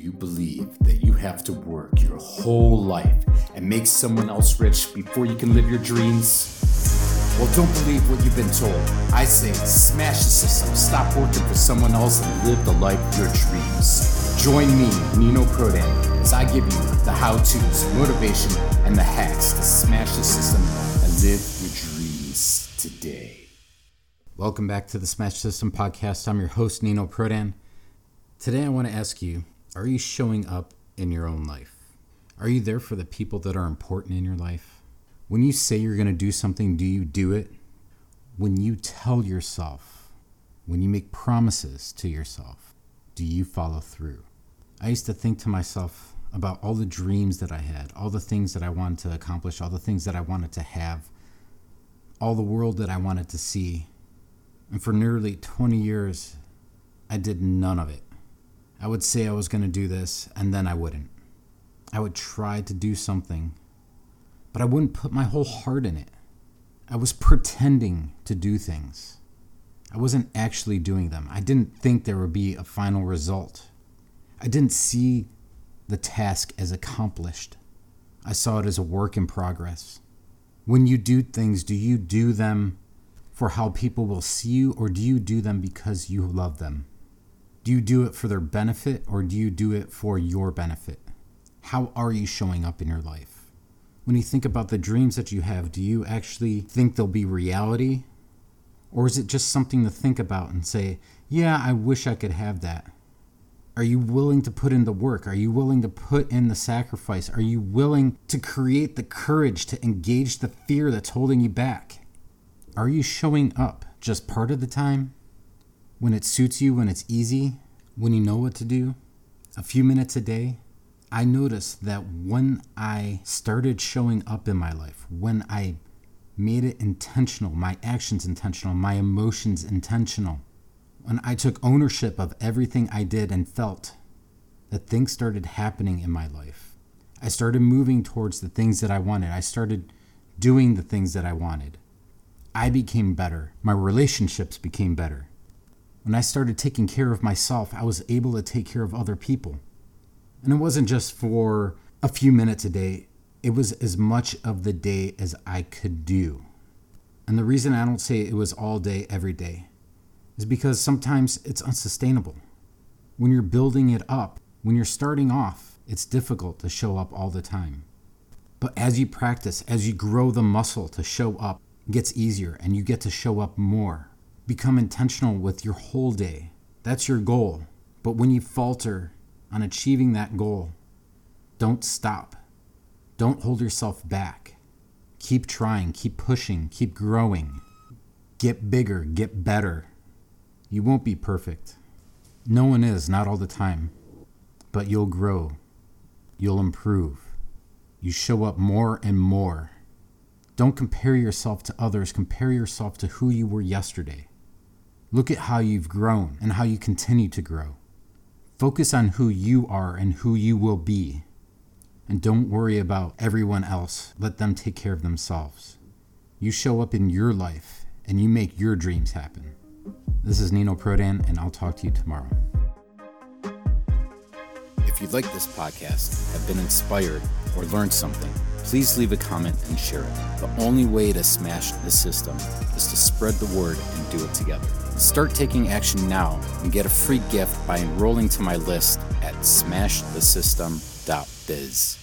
you believe that you have to work your whole life and make someone else rich before you can live your dreams? Well, don't believe what you've been told. I say smash the system, stop working for someone else, and live the life of your dreams. Join me, Nino Prodan, as I give you the how to's, motivation, and the hacks to smash the system and live your dreams today. Welcome back to the Smash System podcast. I'm your host, Nino Prodan. Today, I want to ask you are you showing up in your own life? Are you there for the people that are important in your life? When you say you're going to do something, do you do it? When you tell yourself, when you make promises to yourself, do you follow through? I used to think to myself about all the dreams that I had, all the things that I wanted to accomplish, all the things that I wanted to have, all the world that I wanted to see. And for nearly 20 years, I did none of it. I would say I was going to do this, and then I wouldn't. I would try to do something, but I wouldn't put my whole heart in it. I was pretending to do things. I wasn't actually doing them. I didn't think there would be a final result. I didn't see the task as accomplished. I saw it as a work in progress. When you do things, do you do them for how people will see you, or do you do them because you love them? Do you do it for their benefit or do you do it for your benefit? How are you showing up in your life? When you think about the dreams that you have, do you actually think they'll be reality? Or is it just something to think about and say, yeah, I wish I could have that? Are you willing to put in the work? Are you willing to put in the sacrifice? Are you willing to create the courage to engage the fear that's holding you back? Are you showing up just part of the time? When it suits you, when it's easy, when you know what to do, a few minutes a day, I noticed that when I started showing up in my life, when I made it intentional, my actions intentional, my emotions intentional, when I took ownership of everything I did and felt, that things started happening in my life. I started moving towards the things that I wanted. I started doing the things that I wanted. I became better. My relationships became better. When I started taking care of myself, I was able to take care of other people. And it wasn't just for a few minutes a day, it was as much of the day as I could do. And the reason I don't say it was all day, every day, is because sometimes it's unsustainable. When you're building it up, when you're starting off, it's difficult to show up all the time. But as you practice, as you grow the muscle to show up, gets easier and you get to show up more become intentional with your whole day. That's your goal. But when you falter on achieving that goal, don't stop. Don't hold yourself back. Keep trying, keep pushing, keep growing. Get bigger, get better. You won't be perfect. No one is, not all the time. But you'll grow. You'll improve. You show up more and more. Don't compare yourself to others, compare yourself to who you were yesterday. Look at how you've grown and how you continue to grow. Focus on who you are and who you will be. And don't worry about everyone else. Let them take care of themselves. You show up in your life and you make your dreams happen. This is Nino Prodan, and I'll talk to you tomorrow. If you like this podcast, have been inspired, or learned something, please leave a comment and share it. The only way to smash the system is to spread the word and do it together. Start taking action now and get a free gift by enrolling to my list at smashthesystem.biz.